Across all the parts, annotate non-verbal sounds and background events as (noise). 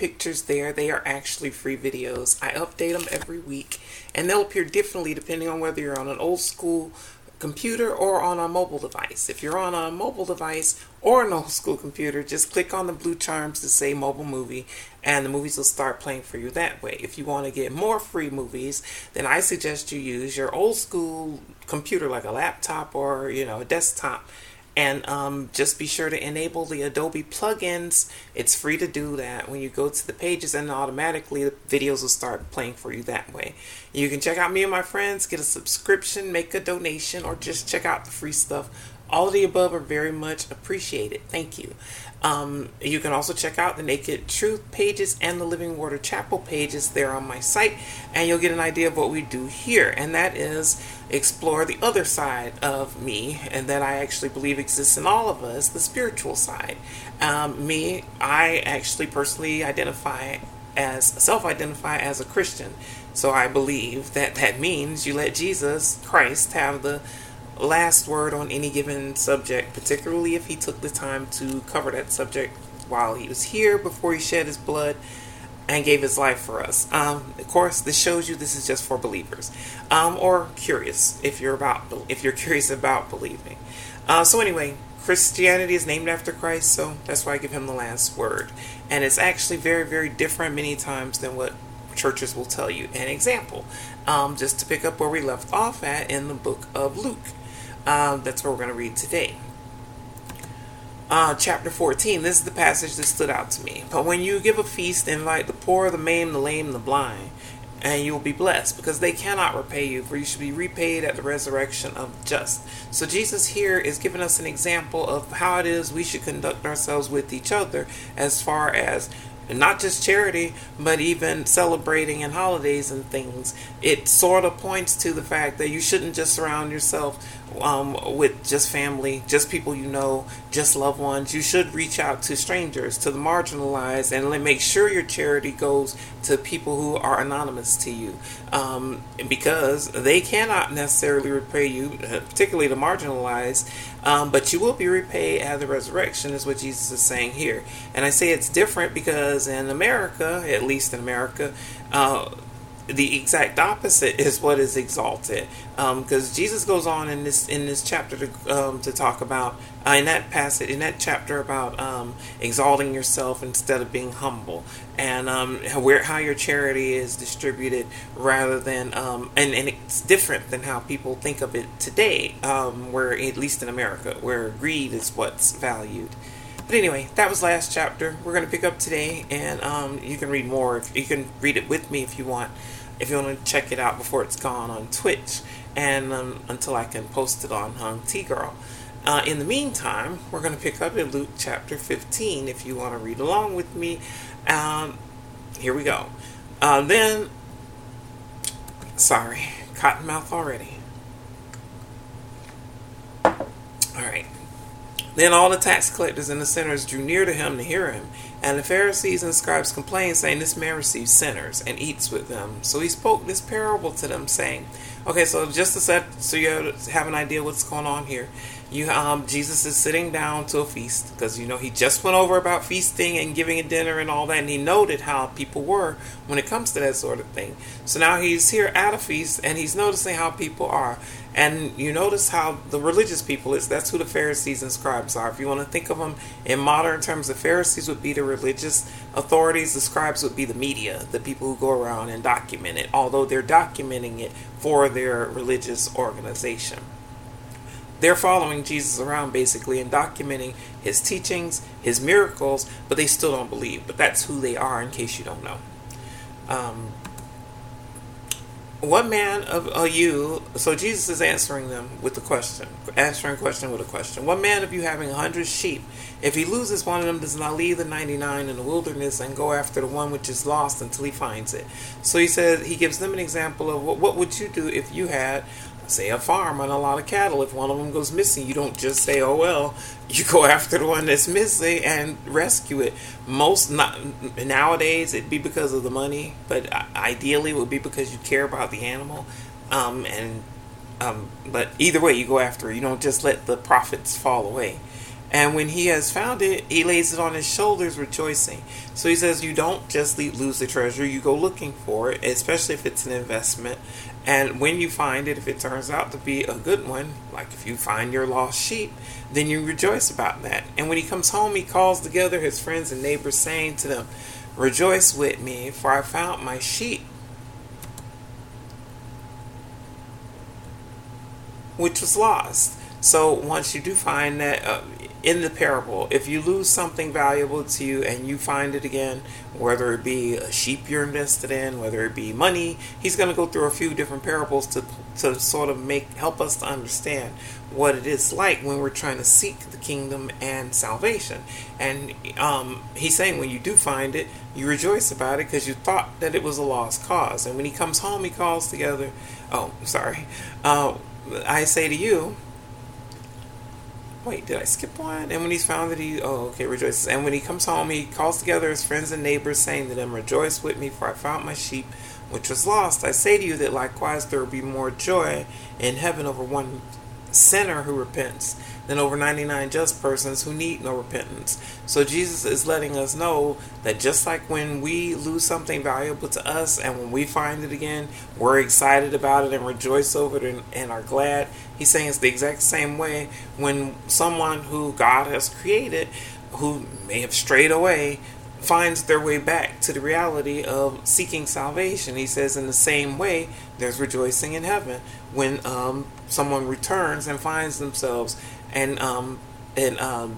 pictures there. They are actually free videos. I update them every week, and they'll appear differently depending on whether you're on an old school computer or on a mobile device. If you're on a mobile device or an old school computer, just click on the blue charms to say mobile movie and the movies will start playing for you that way. If you want to get more free movies, then I suggest you use your old school computer like a laptop or, you know, a desktop and um, just be sure to enable the Adobe plugins. It's free to do that when you go to the pages, and automatically the videos will start playing for you that way. You can check out me and my friends, get a subscription, make a donation, or just check out the free stuff. All of the above are very much appreciated. Thank you. Um, you can also check out the Naked Truth pages and the Living Water Chapel pages there on my site, and you'll get an idea of what we do here, and that is explore the other side of me, and that I actually believe exists in all of us the spiritual side. Um, me, I actually personally identify as self identify as a Christian, so I believe that that means you let Jesus Christ have the last word on any given subject, particularly if he took the time to cover that subject while he was here before he shed his blood and gave his life for us. Um, of course, this shows you this is just for believers um, or curious if you're about if you're curious about believing. Uh, so anyway, Christianity is named after Christ, so that's why I give him the last word. And it's actually very, very different many times than what churches will tell you. An example, um, just to pick up where we left off at in the book of Luke. Um, that's what we're going to read today. Uh, chapter 14. This is the passage that stood out to me. But when you give a feast, invite the poor, the maimed, the lame, the blind, and you will be blessed, because they cannot repay you, for you should be repaid at the resurrection of the just. So Jesus here is giving us an example of how it is we should conduct ourselves with each other as far as not just charity, but even celebrating and holidays and things. It sort of points to the fact that you shouldn't just surround yourself um, with just family, just people you know, just loved ones. You should reach out to strangers, to the marginalized, and make sure your charity goes to people who are anonymous to you, um, because they cannot necessarily repay you, uh, particularly the marginalized. Um, but you will be repaid at the resurrection, is what Jesus is saying here. And I say it's different because in America, at least in America, uh, the exact opposite is what is exalted because um, jesus goes on in this in this chapter to, um, to talk about uh, in that passage in that chapter about um, exalting yourself instead of being humble and um, where how your charity is distributed rather than um, and, and it's different than how people think of it today um, where at least in america where greed is what's valued but anyway, that was last chapter. We're going to pick up today, and um, you can read more. You can read it with me if you want if you want to check it out before it's gone on Twitch and um, until I can post it on Hung T Girl. Uh, in the meantime, we're going to pick up in Luke chapter 15 if you want to read along with me. Um, here we go. Uh, then, sorry, cotton mouth already. All right. Then all the tax collectors and the sinners drew near to him to hear him. And the Pharisees and scribes complained, saying, This man receives sinners and eats with them. So he spoke this parable to them, saying, Okay, so just to set, so you have an idea what's going on here. You, um, Jesus is sitting down to a feast because you know he just went over about feasting and giving a dinner and all that, and he noted how people were when it comes to that sort of thing. So now he's here at a feast and he's noticing how people are. And you notice how the religious people is that's who the Pharisees and scribes are. If you want to think of them in modern terms, the Pharisees would be the religious authorities, the scribes would be the media, the people who go around and document it, although they're documenting it for their religious organization. They're following Jesus around basically and documenting his teachings, his miracles, but they still don't believe. But that's who they are, in case you don't know. Um, what man of you? So Jesus is answering them with the question, answering question with a question. What man of you having a hundred sheep, if he loses one of them, does not leave the ninety nine in the wilderness and go after the one which is lost until he finds it? So he says he gives them an example of what, what would you do if you had say a farm and a lot of cattle. If one of them goes missing, you don't just say, "Oh well," (laughs) you go after the one that's missing and rescue it. Most not, nowadays it'd be because of the money, but ideally it would be because you care about the animal. Um, and um, but either way, you go after it. You don't just let the profits fall away. And when he has found it, he lays it on his shoulders, rejoicing. So he says, You don't just lose the treasure, you go looking for it, especially if it's an investment. And when you find it, if it turns out to be a good one, like if you find your lost sheep, then you rejoice about that. And when he comes home, he calls together his friends and neighbors, saying to them, Rejoice with me, for I found my sheep, which was lost. So once you do find that, uh, in the parable, if you lose something valuable to you and you find it again, whether it be a sheep you're invested in, whether it be money, he's going to go through a few different parables to to sort of make help us to understand what it is like when we're trying to seek the kingdom and salvation. And um, he's saying when you do find it, you rejoice about it because you thought that it was a lost cause. And when he comes home, he calls together. Oh, sorry. Uh, I say to you wait, did I skip one? And when he's found that he, oh, okay, rejoices. And when he comes home, he calls together his friends and neighbors, saying to them, Rejoice with me, for I found my sheep which was lost. I say to you that likewise there will be more joy in heaven over one sinner who repents than over 99 just persons who need no repentance. So Jesus is letting us know that just like when we lose something valuable to us and when we find it again, we're excited about it and rejoice over it and, and are glad. He's saying it's the exact same way when someone who God has created who may have strayed away finds their way back to the reality of seeking salvation. He says, in the same way, there's rejoicing in heaven when um, someone returns and finds themselves and um, and um,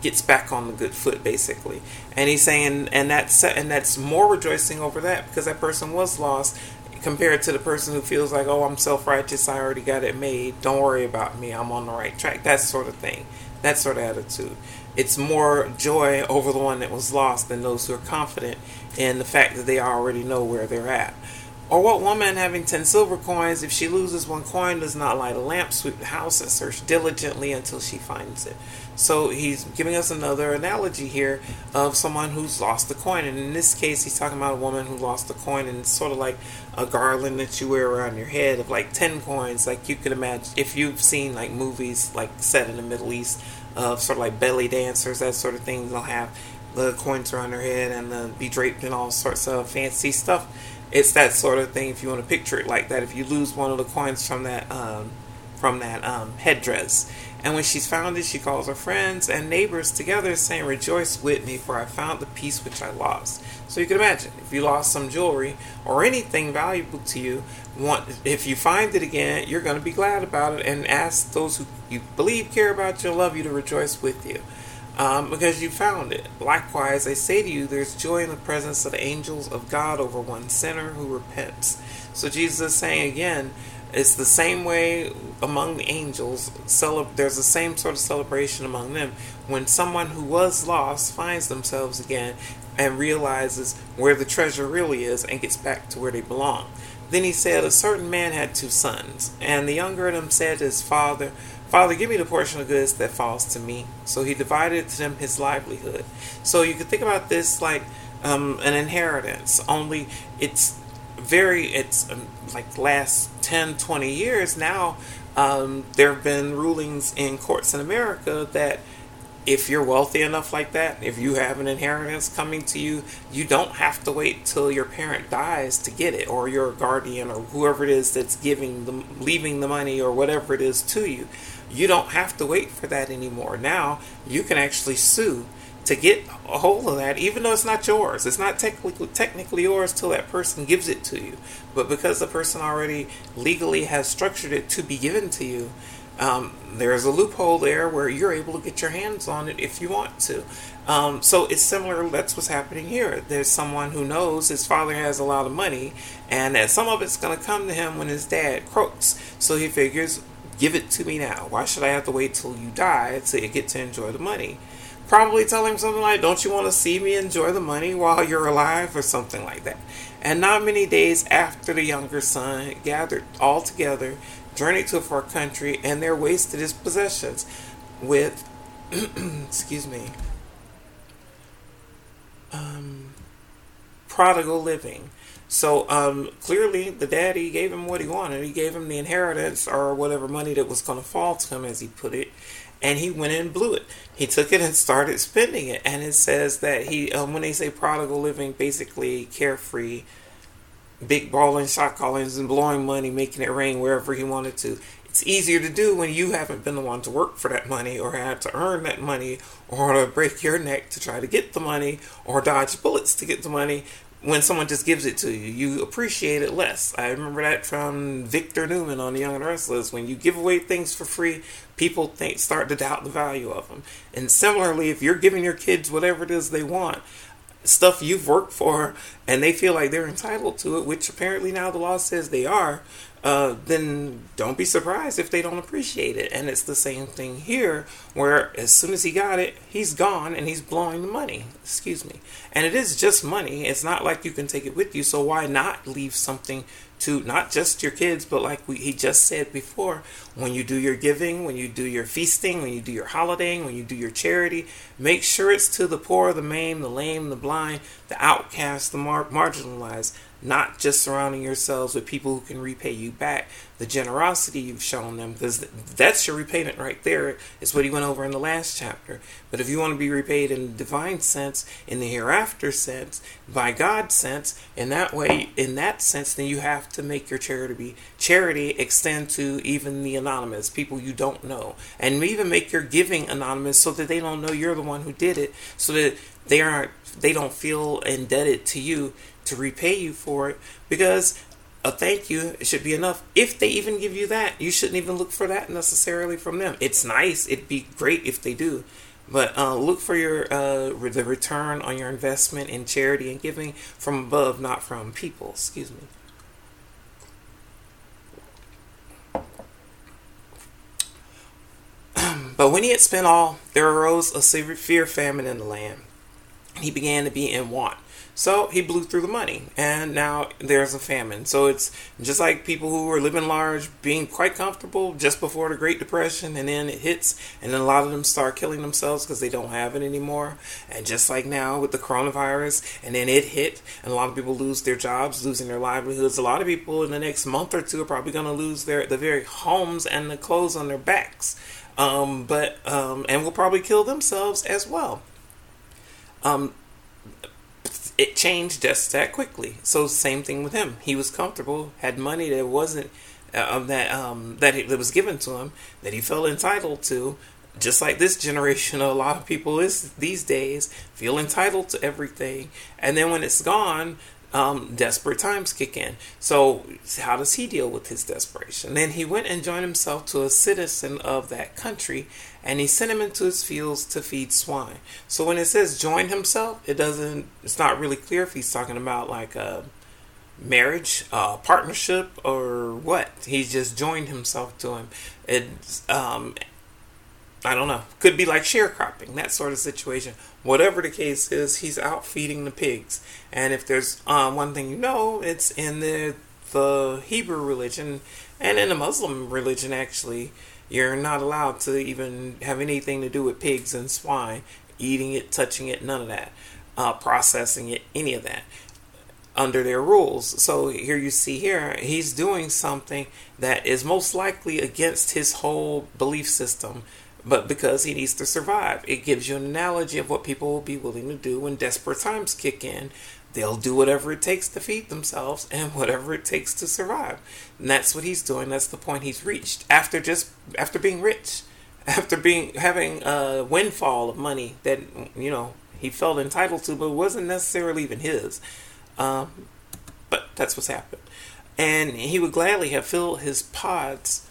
gets back on the good foot, basically. And he's saying, and that's and that's more rejoicing over that because that person was lost compared to the person who feels like, oh, I'm self righteous, I already got it made. Don't worry about me, I'm on the right track. That sort of thing, that sort of attitude it's more joy over the one that was lost than those who are confident in the fact that they already know where they're at. Or what woman having ten silver coins, if she loses one coin, does not light a lamp, sweep the house, and search diligently until she finds it? So he's giving us another analogy here of someone who's lost a coin. And in this case, he's talking about a woman who lost a coin, and it's sort of like a garland that you wear around your head of like 10 coins. Like you could imagine if you've seen like movies like set in the Middle East of sort of like belly dancers, that sort of thing. They'll have the coins around their head and uh, be draped in all sorts of fancy stuff. It's that sort of thing. If you want to picture it like that, if you lose one of the coins from that um, from that um, headdress, and when she's found it, she calls her friends and neighbors together, saying, "Rejoice with me, for I found the piece which I lost." So you can imagine if you lost some jewelry or anything valuable to you, want if you find it again, you're going to be glad about it and ask those who you believe care about you, love you, to rejoice with you. Um, because you found it. Likewise, I say to you, there's joy in the presence of the angels of God over one sinner who repents. So Jesus is saying again, it's the same way among the angels. there's the same sort of celebration among them when someone who was lost finds themselves again and realizes where the treasure really is and gets back to where they belong. Then he said, A certain man had two sons, and the younger of them said to his father, Father, give me the portion of goods that falls to me. So he divided to them his livelihood. So you could think about this like um, an inheritance, only it's very, it's um, like last 10, 20 years now. Um, there have been rulings in courts in America that if you're wealthy enough like that, if you have an inheritance coming to you, you don't have to wait till your parent dies to get it, or your guardian, or whoever it is that's giving the leaving the money, or whatever it is to you. You don't have to wait for that anymore. Now you can actually sue to get a hold of that, even though it's not yours. It's not technically technically yours till that person gives it to you. But because the person already legally has structured it to be given to you, um, there's a loophole there where you're able to get your hands on it if you want to. Um, so it's similar. That's what's happening here. There's someone who knows his father has a lot of money, and that some of it's going to come to him when his dad croaks. So he figures, give it to me now. Why should I have to wait till you die to get to enjoy the money? Probably tell him something like, Don't you want to see me enjoy the money while you're alive, or something like that. And not many days after the younger son gathered all together journeyed to a far country, and there wasted his possessions with, (clears throat) excuse me, um, prodigal living. So um, clearly, the daddy gave him what he wanted. He gave him the inheritance or whatever money that was going to fall to him, as he put it. and he went and blew it. He took it and started spending it. And it says that he, um, when they say prodigal living, basically carefree, big balling, shot callings, and blowing money, making it rain wherever he wanted to. It's easier to do when you haven't been the one to work for that money or had to earn that money or to break your neck to try to get the money or dodge bullets to get the money when someone just gives it to you, you appreciate it less. I remember that from Victor Newman on The Young and Restless. When you give away things for free, people think start to doubt the value of them. And similarly, if you're giving your kids whatever it is they want, stuff you've worked for, and they feel like they're entitled to it, which apparently now the law says they are, uh, then don't be surprised if they don't appreciate it. And it's the same thing here, where as soon as he got it, he's gone and he's blowing the money. Excuse me. And it is just money. It's not like you can take it with you. So why not leave something to not just your kids, but like we, he just said before, when you do your giving, when you do your feasting, when you do your holidaying, when you do your charity, make sure it's to the poor, the maimed, the lame, the blind, the outcast, the mar- marginalized not just surrounding yourselves with people who can repay you back. The generosity you've shown them because that's your repayment right there is what he went over in the last chapter. But if you want to be repaid in the divine sense in the hereafter sense by god's sense in that way in that sense then you have to make your charity charity extend to even the anonymous people you don't know. And even make your giving anonymous so that they don't know you're the one who did it so that they aren't they don't feel indebted to you to repay you for it because a thank you should be enough. If they even give you that, you shouldn't even look for that necessarily from them. It's nice. It'd be great if they do. But uh, look for your uh, the return on your investment in charity and giving from above, not from people. Excuse me. (clears throat) but when he had spent all, there arose a severe fear famine in the land. He began to be in want. So he blew through the money, and now there's a famine. So it's just like people who were living large, being quite comfortable just before the Great Depression, and then it hits, and then a lot of them start killing themselves because they don't have it anymore. And just like now with the coronavirus, and then it hit, and a lot of people lose their jobs, losing their livelihoods. A lot of people in the next month or two are probably going to lose their the very homes and the clothes on their backs. Um, but um, and will probably kill themselves as well. Um, it changed just that quickly. So same thing with him. He was comfortable, had money that wasn't uh, that um, that, it, that was given to him that he felt entitled to. Just like this generation, a lot of people is these days feel entitled to everything, and then when it's gone, um, desperate times kick in. So, how does he deal with his desperation? Then he went and joined himself to a citizen of that country, and he sent him into his fields to feed swine. So, when it says join himself, it doesn't. It's not really clear if he's talking about like a marriage, partnership, or what. He just joined himself to him. It's um, I don't know. Could be like sharecropping, that sort of situation. Whatever the case is, he's out feeding the pigs. And if there's um, one thing you know, it's in the the Hebrew religion and in the Muslim religion. Actually, you're not allowed to even have anything to do with pigs and swine, eating it, touching it, none of that, uh, processing it, any of that under their rules. So here you see here, he's doing something that is most likely against his whole belief system but because he needs to survive. It gives you an analogy of what people will be willing to do when desperate times kick in. They'll do whatever it takes to feed themselves and (laughs) whatever it takes to survive. And that's what he's doing. That's the point he's reached after just after being rich, (laughs) after being having a windfall of money that you know he felt entitled to, but wasn't necessarily even his. Um, but that's what's happened. And he would gladly have filled his pods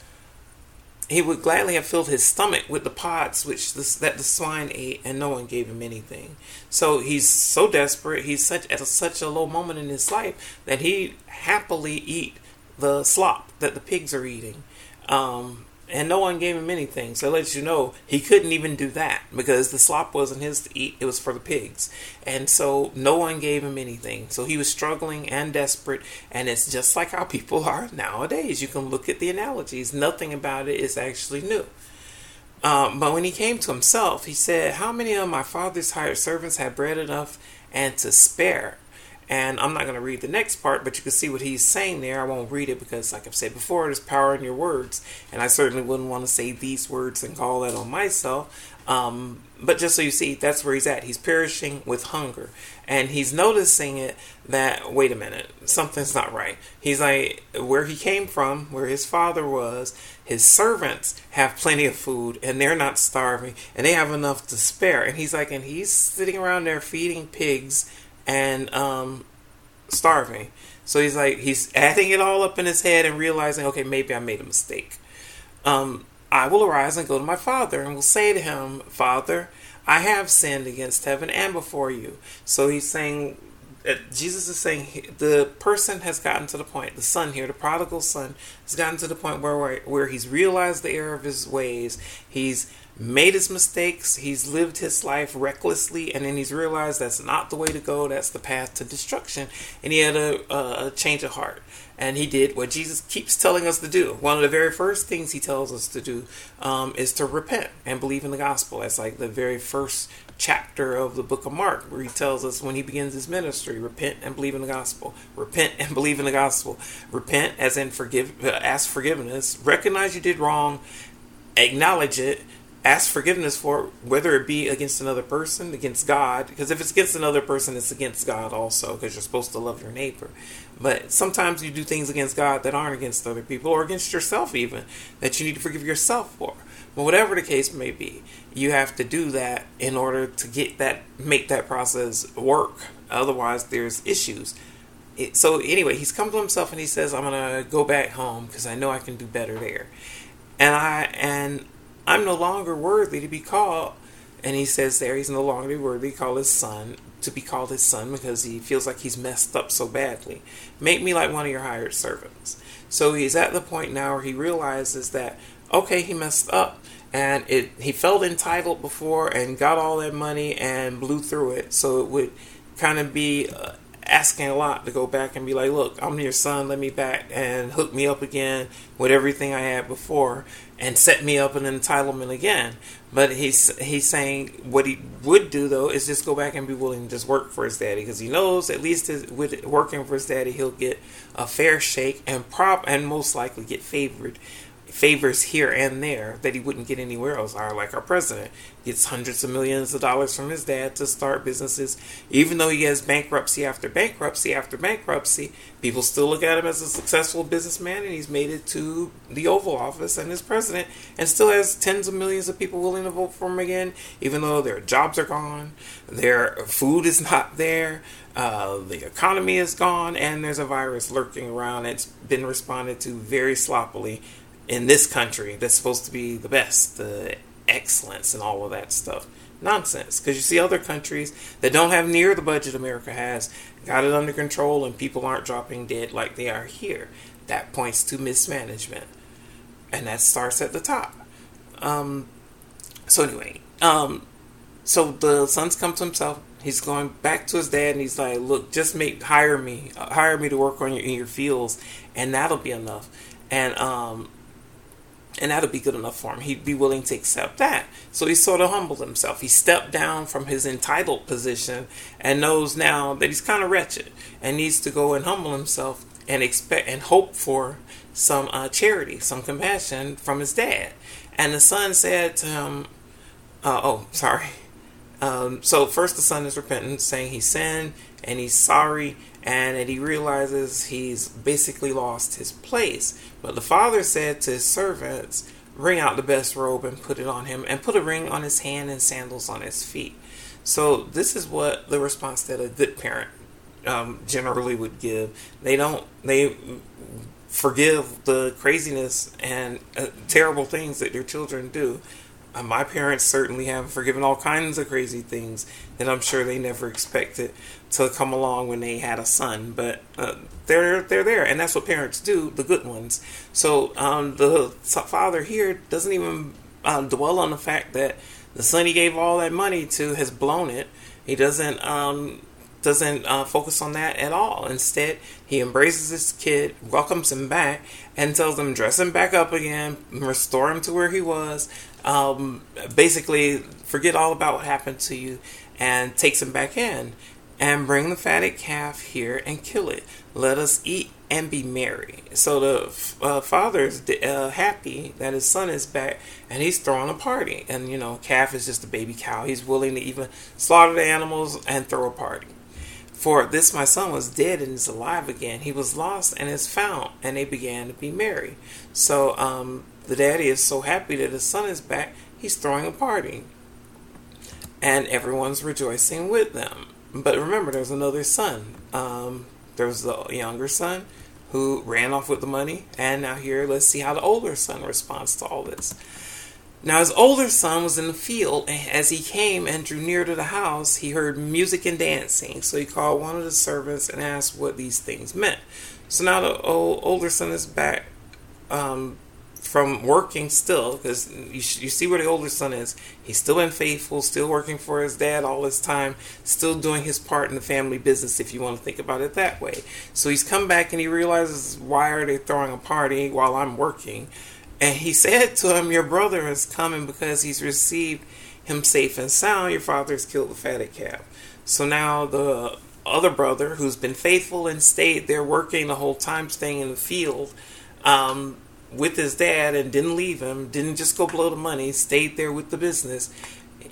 he would gladly have filled his stomach with the pods which the, that the swine ate, and no one gave him anything. So he's so desperate. He's such at a, such a low moment in his life that he happily eat the slop that the pigs are eating. Um, and no one gave him anything. So it lets you know he couldn't even do that because the slop wasn't his to eat, it was for the pigs. And so no one gave him anything. So he was struggling and desperate, and it's just like how people (laughs) are nowadays. You can look at the analogies, nothing about it is actually new. Um, but when he came to himself, he said, How many of my father's hired servants had bread enough and to spare? And I'm not going to read the next part, but you can see what he's saying there. I won't read it because, like I've said before, there's power in your words. And I certainly wouldn't want to say these words and call that on myself. Um, but just so you see, that's where he's at. He's perishing with hunger. And he's noticing it that, wait a minute, something's not right. He's like, where he came from, where his father was, his servants have plenty of food and they're not starving and they have enough to spare. And he's like, and he's sitting around there feeding pigs and um, starving. So he's like, he's adding it all up in his head and realizing, okay, maybe I made a mistake. Um, I will arise and go to my father and will say to him, Father, I have sinned against heaven and before you. So he's saying, uh, Jesus is saying the person has gotten to the point, the son here, the prodigal son, has gotten to the point where, where he's realized the error of his ways. He's made his mistakes, he's lived his life recklessly, and then he's realized that's not the way to go, that's the path to destruction, and he had a, a change of heart. And he did what Jesus keeps telling us to do. One of the very first things he tells us to do um, is to repent and believe in the gospel. That's like the very first chapter of the book of Mark, where he tells us when he begins his ministry, repent and believe in the gospel. Repent and believe in the gospel. Repent as in forgive, uh, ask forgiveness. Recognize you did wrong. Acknowledge it ask forgiveness for whether it be against another person, against God, because if it's against another person, it's against God also, because you're supposed to love your neighbor. But sometimes you do things against God that aren't against other people or against yourself, even that you need to forgive yourself for. But whatever the case may be, you have to do that in order to get that, make that process work. Otherwise, there's issues. It, so anyway, he's come to himself and he says, "I'm gonna go back home because I know I can do better there." And I and I'm no longer worthy to be called. And he says there he's no longer worthy to call his son to be called his son because he feels like he's messed up so badly. Make me like one of your hired servants. So he's at the point now where he realizes that okay, he messed up and it he felt entitled before and got all that money and blew through it. So it would kind of be uh, asking a lot to go back and be like, look, I'm your son, let me back and hook me up again with everything I had before and set me up an entitlement again. But he's he's saying what he would do though is just go back and be willing to just work for his daddy because he knows at least his, with working for his daddy he'll get a fair shake and prop and most likely get favored favors here and there that he wouldn't get anywhere else. Are like our president gets hundreds of millions of dollars from his dad to start businesses. Even though he has bankruptcy after bankruptcy after bankruptcy people still look at him as a successful businessman and he's made it to the oval office and is president and still has tens of millions of people willing to vote for him again even though their jobs are gone their food is not there uh, the economy is gone and there's a virus lurking around. It's been responded to very sloppily in this country that's supposed to be the best, the excellence, and all of that stuff. Nonsense. Because you see other countries that don't have near the budget America has, got it under control, and people aren't dropping dead like they are here. That points to mismanagement. And that starts at the top. Um, so, anyway, um, so the son's come to himself. He's going back to his dad, and he's like, "Look, just make hire me, uh, hire me to work on your in your fields, and that'll be enough." And um, and that'll be good enough for him. He'd be willing to accept that. So he sort of humbled himself. He stepped down from his entitled position and knows now that he's kind of wretched and needs to go and humble himself and expect and hope for some uh, charity, some compassion from his dad. And the son said to him, uh, "Oh, sorry." Um, so first, the son is repentant, saying he sinned and he's sorry and he realizes he's basically lost his place. But the father said to his servants, Bring out the best robe and put it on him, and put a ring on his hand and sandals on his feet. So, this is what the response that a good parent um, generally would give. They don't, they forgive the craziness and uh, terrible things that their children do. Uh, my parents certainly have forgiven all kinds of crazy things that I'm sure they never expected to come along when they had a son. But uh, they're they're there, and that's what parents do, the good ones. So um, the father here doesn't even uh, dwell on the fact that the son he gave all that money to has blown it. He doesn't um, doesn't uh, focus on that at all. Instead, he embraces his kid, welcomes him back, and tells him dress him back up again, restore him to where he was. Um, basically, forget all about what happened to you, and takes him back in. And bring the fatted calf here and kill it. Let us eat and be merry. So the uh, father is uh, happy that his son is back and he's throwing a party. And you know, calf is just a baby cow. He's willing to even slaughter the animals and throw a party. For this my son was dead and is alive again. He was lost and is found, and they began to be merry. So um, the daddy is so happy that his son is back, he's throwing a party. And everyone's rejoicing with them. But remember, there's another son. Um, was the younger son who ran off with the money, and now here, let's see how the older son responds to all this. Now his older son was in the field, and as he came and drew near to the house, he heard music and dancing. So he called one of the servants and asked what these things meant. So now the old, older son is back um, from working still, because you, you see where the older son is. He's still been faithful, still working for his dad all this time, still doing his part in the family business, if you want to think about it that way. So he's come back and he realizes, why are they throwing a party while I'm working? And he said to him, Your brother is coming because he's received him safe and sound. Your father has killed the fatted calf. So now the other brother, who's been faithful and stayed there working the whole time, staying in the field um, with his dad and didn't leave him, didn't just go blow the money, stayed there with the business.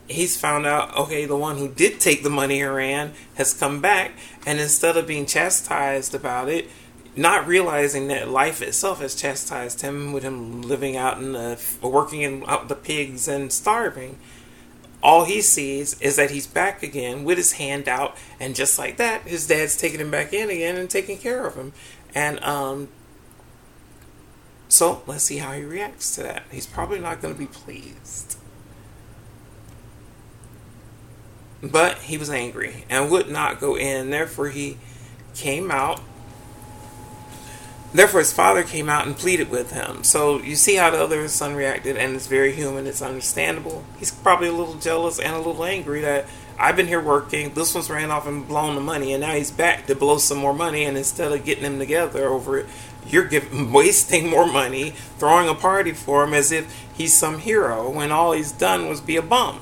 He's found out, okay, the one who did take the money and ran has come back, and instead of being chastised about it, not realizing that life itself has chastised him with him living out in the working in out the pigs and starving all he sees is that he's back again with his hand out. And just like that his dad's taking him back in again and taking care of him. And um so let's see how he reacts to that he's probably not going to be pleased but he was angry and would not go in therefore he came out Therefore, his father came out and pleaded with him. So you see how the other son reacted, and it's very human. It's understandable. He's probably a little jealous and a little angry that I've been here working. This one's ran off and blown the money, and now he's back to blow some more money. And instead of getting them together over it, you're giving, (laughs) wasting more money, throwing a party for him as if he's some hero when all he's done was be a bum.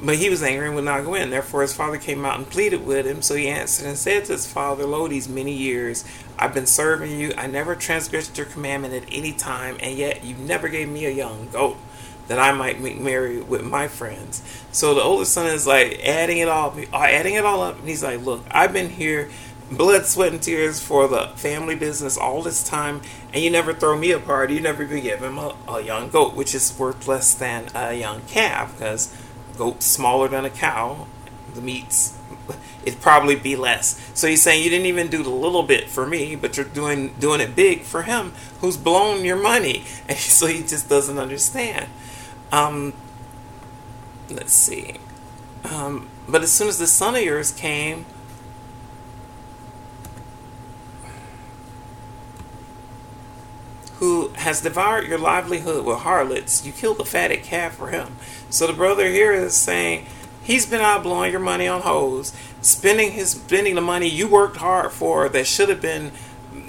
But he was angry and would not go in. Therefore, his father came out and pleaded with him. So he answered and said to his father, Lo, these many years I've been serving you. I never transgressed your commandment at any time, and yet you never gave me a young goat that I might make merry with my friends. So the oldest son is like adding it all, adding it all up, and he's like, "Look, I've been here, blood, sweat, and tears for the family business all this time, and you never throw me a party. You never even give him a, a young goat, which is worth less than a young calf, because goat's smaller than a cow. The meat's it'd probably be less. So he's saying you didn't even do the little bit for me, but you're doing doing it big for him who's blown your money. (laughs) And so he just doesn't understand. Um, let's see. Um, but as soon as the son of yours came, who has devoured your livelihood with harlots, you killed the fatted calf for him. So the brother here is saying, He's been out blowing your money on hoes, spending his spending the money you worked hard for that should have been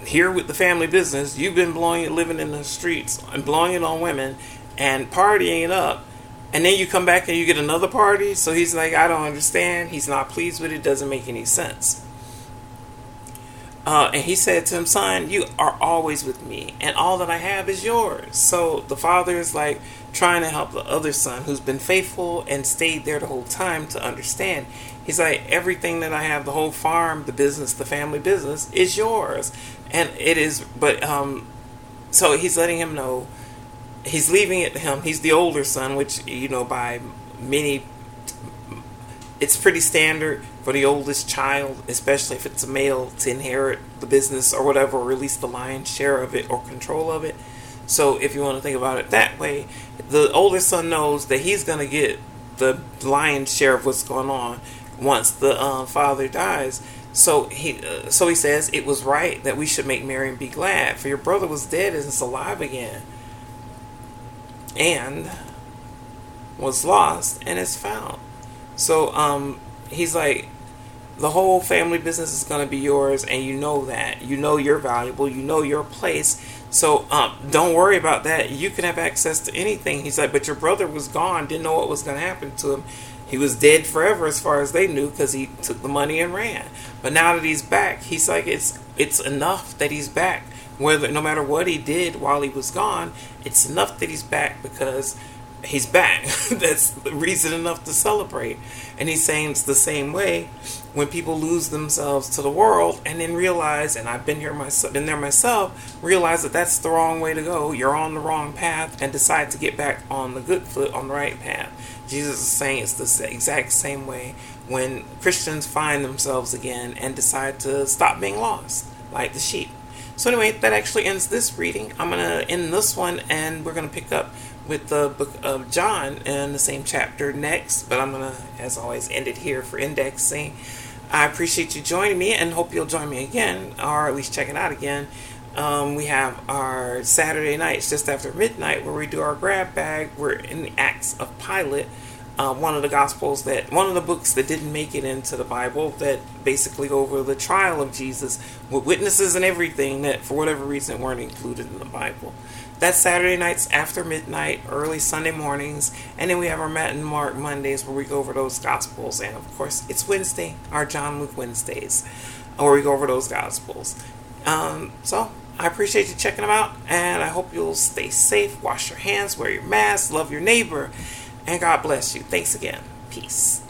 here with the family business. You've been blowing it, living in the streets and blowing it on women and partying it up. And then you come back and you get another party. So he's like, I don't understand. He's not pleased with it. Doesn't make any sense. Uh, and he said to him, Son, you are always with me, and all that I have is yours. So the father is like, trying to help the other son who's been faithful and stayed there the whole time to understand. He's like, everything that I have, the whole farm, the business, the family business, is yours. And it is, but, um, so he's letting him know, he's leaving it to him. He's the older son, which, you know, by many, it's pretty standard for the oldest child, especially if it's a male, to inherit the business or whatever, or at least the lion's share of it or control of it. So if you want to think about it that way, the older son knows that he's going to get the lion's share of what's going on once the uh, father dies. So he, uh, so he says it was right that we should make merry and be glad, for your brother was dead and is alive again, and was lost and is found. So um, he's like, the whole family business is going to be yours, and you know that. You know you're valuable. You know your place so um, don't worry about that. You can have access to anything. He's like, but your brother was gone, didn't know what was going to happen to him. He was dead forever as far as they knew because he took the money and ran. But now that he's back, he's like it's it's enough that he's back. Whether no matter what he did while he was gone, it's enough that he's back because he's back. (laughs) That's reason enough to celebrate. And he's saying it's the same way when people lose themselves to the world and then realize, and I've been here myself, been there myself, realize that that's the wrong way to go. You're on the wrong path, and decide to get back on the good foot, on the right path. Jesus is saying it's the exact same way when Christians find themselves again and decide to stop being lost, like the sheep. So anyway, that actually ends this reading. I'm gonna end this one, and we're gonna pick up with the book of John in the same chapter next, but I'm going to, as always, end it here for indexing. I appreciate you joining me and hope you'll join me again, or at least check it out again. Um, we have our Saturday nights just after midnight where we do our grab bag. We're in the Acts of Pilate uh, one of the gospels that one of the books that didn't make it into the Bible that basically go over the trial of Jesus with witnesses and everything that for whatever reason weren't included in the Bible. That's Saturday nights after midnight, early Sunday mornings, and then we have our Matt and Mark Mondays where we go over those gospels, and of course it's Wednesday, our John Luke Wednesdays, where we go over those gospels. Um, so I appreciate you checking them out, and I hope you'll stay safe, wash your hands, wear your mask, love your neighbor and God bless you. Thanks again. Peace.